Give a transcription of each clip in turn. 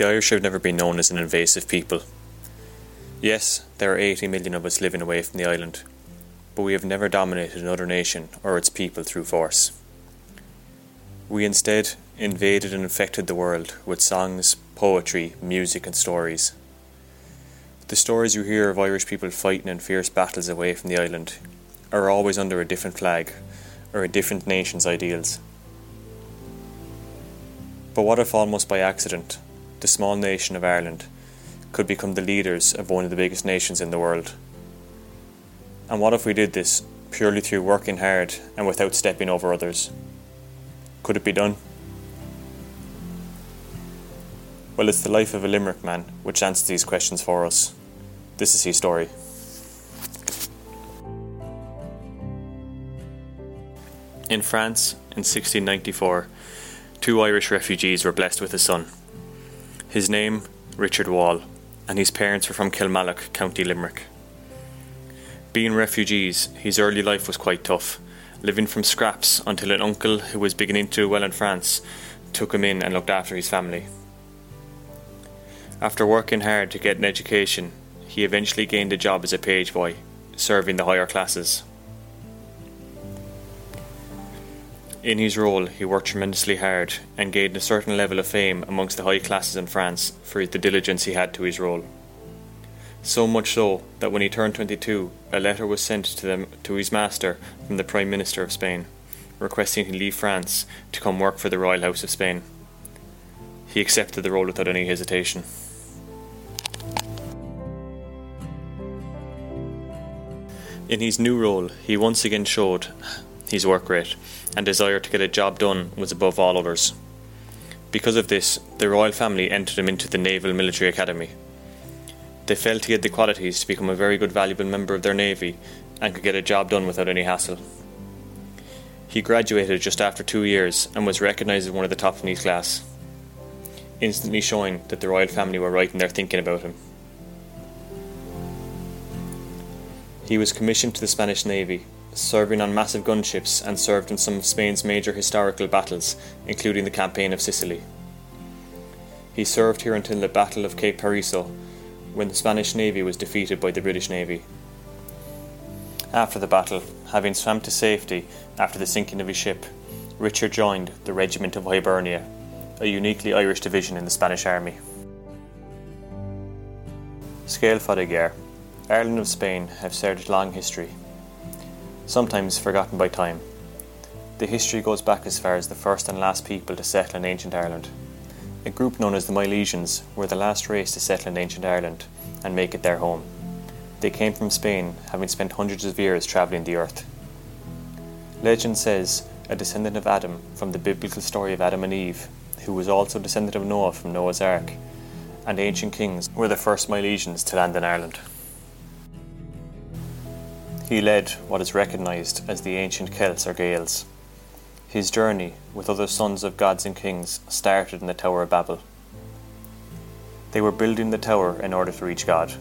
The Irish have never been known as an invasive people. Yes, there are 80 million of us living away from the island, but we have never dominated another nation or its people through force. We instead invaded and infected the world with songs, poetry, music, and stories. The stories you hear of Irish people fighting in fierce battles away from the island are always under a different flag or a different nation's ideals. But what if almost by accident, the small nation of Ireland could become the leaders of one of the biggest nations in the world? And what if we did this purely through working hard and without stepping over others? Could it be done? Well, it's the life of a Limerick man which answers these questions for us. This is his story. In France, in 1694, two Irish refugees were blessed with a son. His name, Richard Wall, and his parents were from Kilmallock, County Limerick. Being refugees, his early life was quite tough, living from scraps until an uncle who was beginning to do well in France took him in and looked after his family. After working hard to get an education, he eventually gained a job as a page boy, serving the higher classes. In his role, he worked tremendously hard and gained a certain level of fame amongst the high classes in France for the diligence he had to his role. So much so that when he turned 22, a letter was sent to them to his master from the Prime Minister of Spain, requesting he leave France to come work for the Royal House of Spain. He accepted the role without any hesitation. In his new role, he once again showed his work rate and desire to get a job done was above all others. Because of this, the royal family entered him into the Naval Military Academy. They felt he had the qualities to become a very good, valuable member of their navy and could get a job done without any hassle. He graduated just after two years and was recognised as one of the top in his class, instantly showing that the royal family were right in their thinking about him. He was commissioned to the Spanish Navy serving on massive gunships and served in some of Spain's major historical battles, including the Campaign of Sicily. He served here until the Battle of Cape Passaro, when the Spanish Navy was defeated by the British Navy. After the battle, having swam to safety after the sinking of his ship, Richard joined the Regiment of Hibernia, a uniquely Irish division in the Spanish Army. Scale Fadaguer, Ireland of Spain have shared a long history sometimes forgotten by time. The history goes back as far as the first and last people to settle in ancient Ireland. A group known as the Milesians were the last race to settle in ancient Ireland and make it their home. They came from Spain, having spent hundreds of years travelling the earth. Legend says a descendant of Adam from the biblical story of Adam and Eve, who was also descendant of Noah from Noah's Ark, and ancient kings were the first Milesians to land in Ireland. He led what is recognised as the ancient Celts or Gaels. His journey with other sons of gods and kings started in the Tower of Babel. They were building the tower in order to reach God.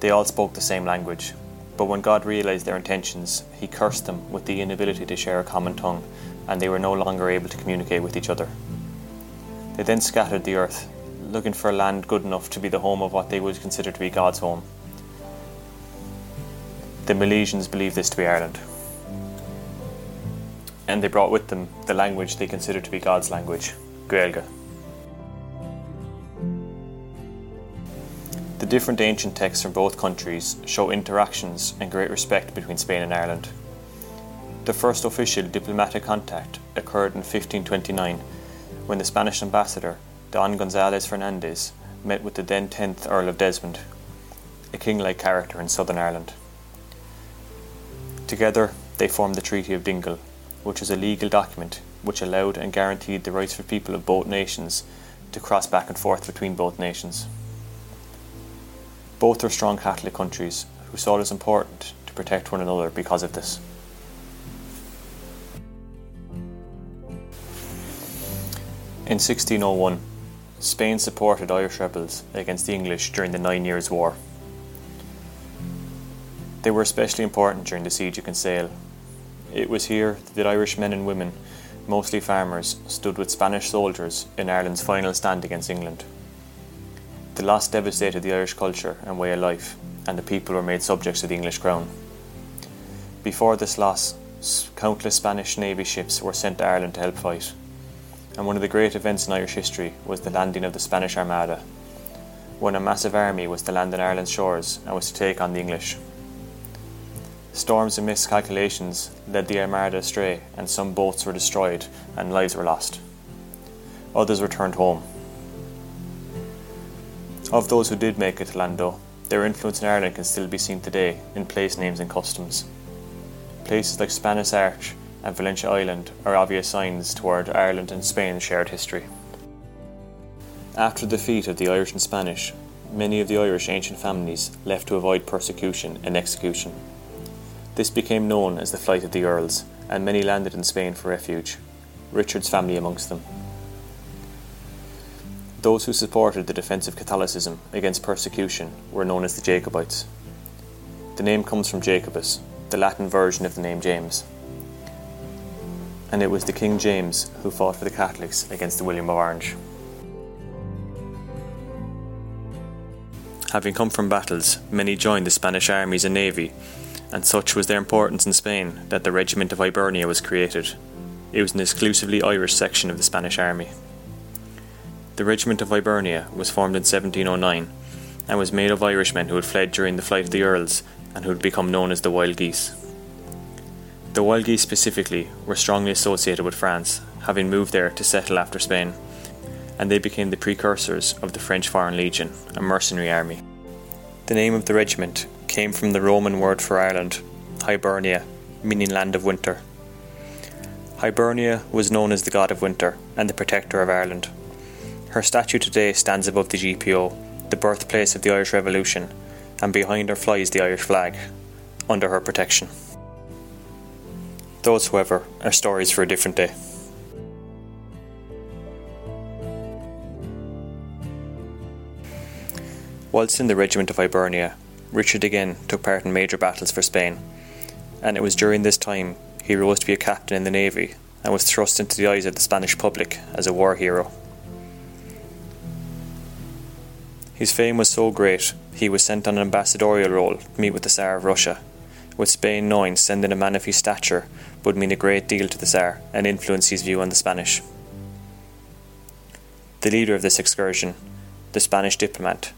They all spoke the same language, but when God realised their intentions, he cursed them with the inability to share a common tongue, and they were no longer able to communicate with each other. They then scattered the earth, looking for land good enough to be the home of what they would consider to be God's home. The Milesians believed this to be Ireland. And they brought with them the language they considered to be God's language, Gaeilge. The different ancient texts from both countries show interactions and great respect between Spain and Ireland. The first official diplomatic contact occurred in 1529 when the Spanish ambassador, Don Gonzalez Fernandez, met with the then 10th Earl of Desmond, a king like character in southern Ireland. Together, they formed the Treaty of Dingle, which was a legal document which allowed and guaranteed the rights for people of both nations to cross back and forth between both nations. Both are strong Catholic countries who saw it as important to protect one another because of this. In 1601, Spain supported Irish rebels against the English during the Nine Years' War. They were especially important during the siege of Kinsale. It was here that Irish men and women, mostly farmers, stood with Spanish soldiers in Ireland's final stand against England. The loss devastated the Irish culture and way of life, and the people were made subjects of the English crown. Before this loss, countless Spanish Navy ships were sent to Ireland to help fight, and one of the great events in Irish history was the landing of the Spanish Armada, when a massive army was to land on Ireland's shores and was to take on the English. Storms and miscalculations led the Armada astray, and some boats were destroyed and lives were lost. Others returned home. Of those who did make it to land, their influence in Ireland can still be seen today in place names and customs. Places like Spanish Arch and Valencia Island are obvious signs toward Ireland and Spain's shared history. After the defeat of the Irish and Spanish, many of the Irish ancient families left to avoid persecution and execution. This became known as the Flight of the Earls, and many landed in Spain for refuge, Richard's family amongst them. Those who supported the defence of Catholicism against persecution were known as the Jacobites. The name comes from Jacobus, the Latin version of the name James. And it was the King James who fought for the Catholics against the William of Orange. Having come from battles, many joined the Spanish armies and navy, and such was their importance in Spain that the Regiment of Hibernia was created. It was an exclusively Irish section of the Spanish army. The Regiment of Hibernia was formed in 1709 and was made of Irishmen who had fled during the flight of the Earls and who had become known as the Wild Geese. The Wild Geese specifically were strongly associated with France, having moved there to settle after Spain, and they became the precursors of the French Foreign Legion, a mercenary army. The name of the regiment came from the Roman word for Ireland, Hibernia, meaning land of winter. Hibernia was known as the god of winter and the protector of Ireland. Her statue today stands above the GPO, the birthplace of the Irish Revolution, and behind her flies the Irish flag, under her protection. Those, however, are stories for a different day. Whilst in the regiment of Hibernia, Richard again took part in major battles for Spain, and it was during this time he rose to be a captain in the navy and was thrust into the eyes of the Spanish public as a war hero. His fame was so great, he was sent on an ambassadorial role to meet with the Tsar of Russia, with Spain knowing sending a man of his stature would mean a great deal to the Tsar and influence his view on the Spanish. The leader of this excursion, the Spanish diplomat,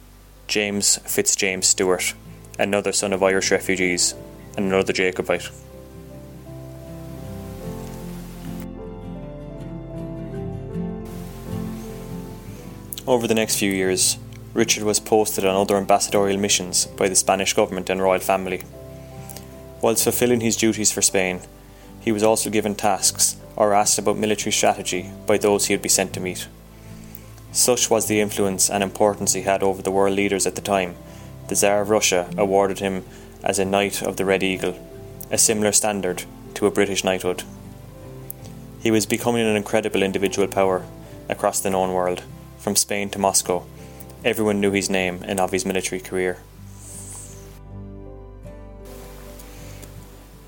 James Fitzjames Stewart, another son of Irish refugees, and another Jacobite. Over the next few years, Richard was posted on other ambassadorial missions by the Spanish government and royal family. Whilst fulfilling his duties for Spain, he was also given tasks or asked about military strategy by those he would be sent to meet. Such was the influence and importance he had over the world leaders at the time, the Tsar of Russia awarded him as a Knight of the Red Eagle, a similar standard to a British knighthood. He was becoming an incredible individual power across the known world, from Spain to Moscow, Everyone knew his name and of his military career.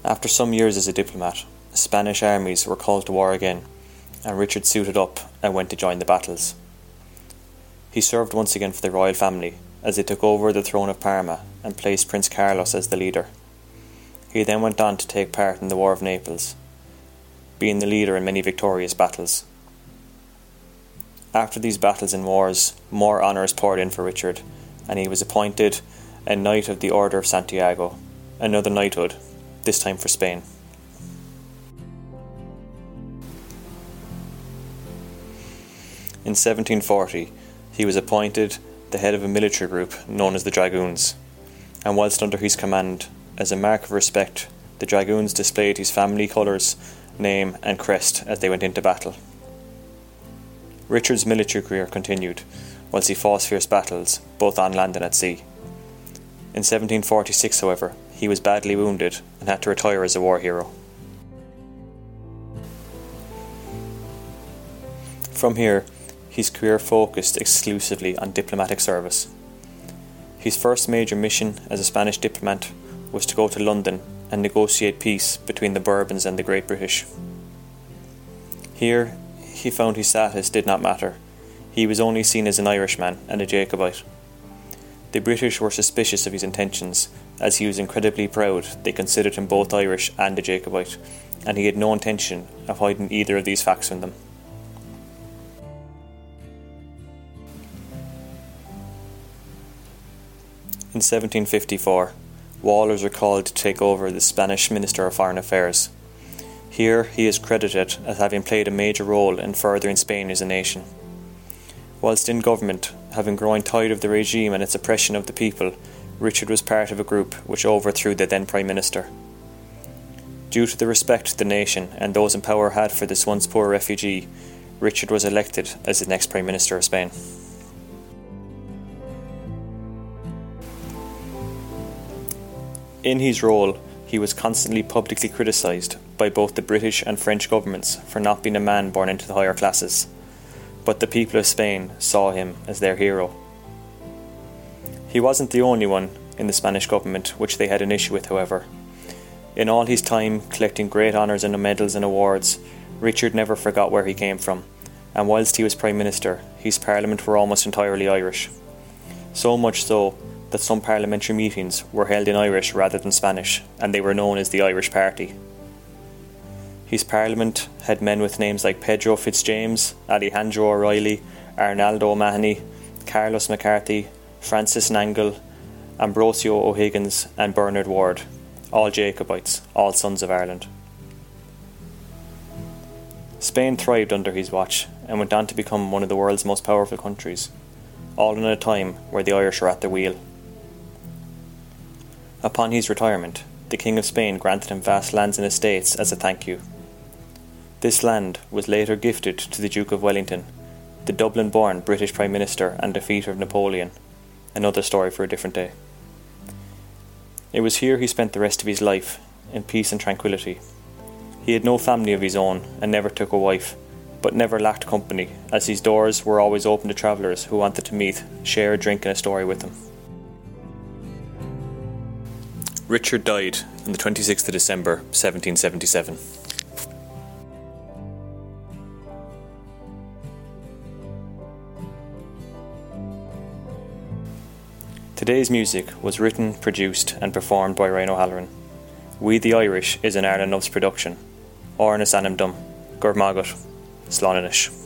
After some years as a diplomat, Spanish armies were called to war again, and Richard suited up and went to join the battles. He served once again for the royal family as they took over the throne of Parma and placed Prince Carlos as the leader. He then went on to take part in the War of Naples, being the leader in many victorious battles. After these battles and wars, more honours poured in for Richard, and he was appointed a Knight of the Order of Santiago, another knighthood, this time for Spain. In 1740, he was appointed the head of a military group known as the Dragoons, and whilst under his command, as a mark of respect, the Dragoons displayed his family colours, name, and crest as they went into battle. Richard's military career continued, whilst he fought fierce battles, both on land and at sea. In 1746, however, he was badly wounded and had to retire as a war hero. From here, his career focused exclusively on diplomatic service. His first major mission as a Spanish diplomat was to go to London and negotiate peace between the Bourbons and the Great British. Here, he found his status did not matter. He was only seen as an Irishman and a Jacobite, The British were suspicious of his intentions, as he was incredibly proud they considered him both Irish and a Jacobite, and he had no intention of hiding either of these facts from them. In 1754, Waller was recalled to take over the Spanish Minister of Foreign Affairs. Here he is credited as having played a major role in furthering Spain as a nation. Whilst in government, having grown tired of the regime and its oppression of the people, Richard was part of a group which overthrew the then Prime Minister. Due to the respect the nation and those in power had for this once poor refugee, Richard was elected as the next Prime Minister of Spain. In his role, he was constantly publicly criticised by both the British and French governments for not being a man born into the higher classes, but the people of Spain saw him as their hero. He wasn't the only one in the Spanish government which they had an issue with, however. In all his time collecting great honours and medals and awards, Richard never forgot where he came from, and whilst he was Prime Minister, his Parliament were almost entirely Irish. So much so that some parliamentary meetings were held in Irish rather than Spanish, and they were known as the Irish Party. His Parliament had men with names like Pedro Fitzjames, Alejandro O'Reilly, Arnaldo O'Mahony, Carlos McCarthy, Francis Nangle, Ambrosio O'Higgins, and Bernard Ward, all Jacobites, all sons of Ireland. Spain thrived under his watch and went on to become one of the world's most powerful countries, all in a time where the Irish were at the wheel. Upon his retirement, the King of Spain granted him vast lands and estates as a thank you. This land was later gifted to the Duke of Wellington, the Dublin born British Prime Minister and defeater of Napoleon Another story for a different day. It was here he spent the rest of his life, in peace and tranquillity. He had no family of his own and never took a wife, but never lacked company, as his doors were always open to travellers who wanted to meet, share a drink and a story with him. Richard died on the 26th of December 1777. Today's music was written, produced, and performed by Ryhan O'Halloran. We the Irish is an Ireland Loves production. Ornis Anam Dum, Gurmagut, Slánanish.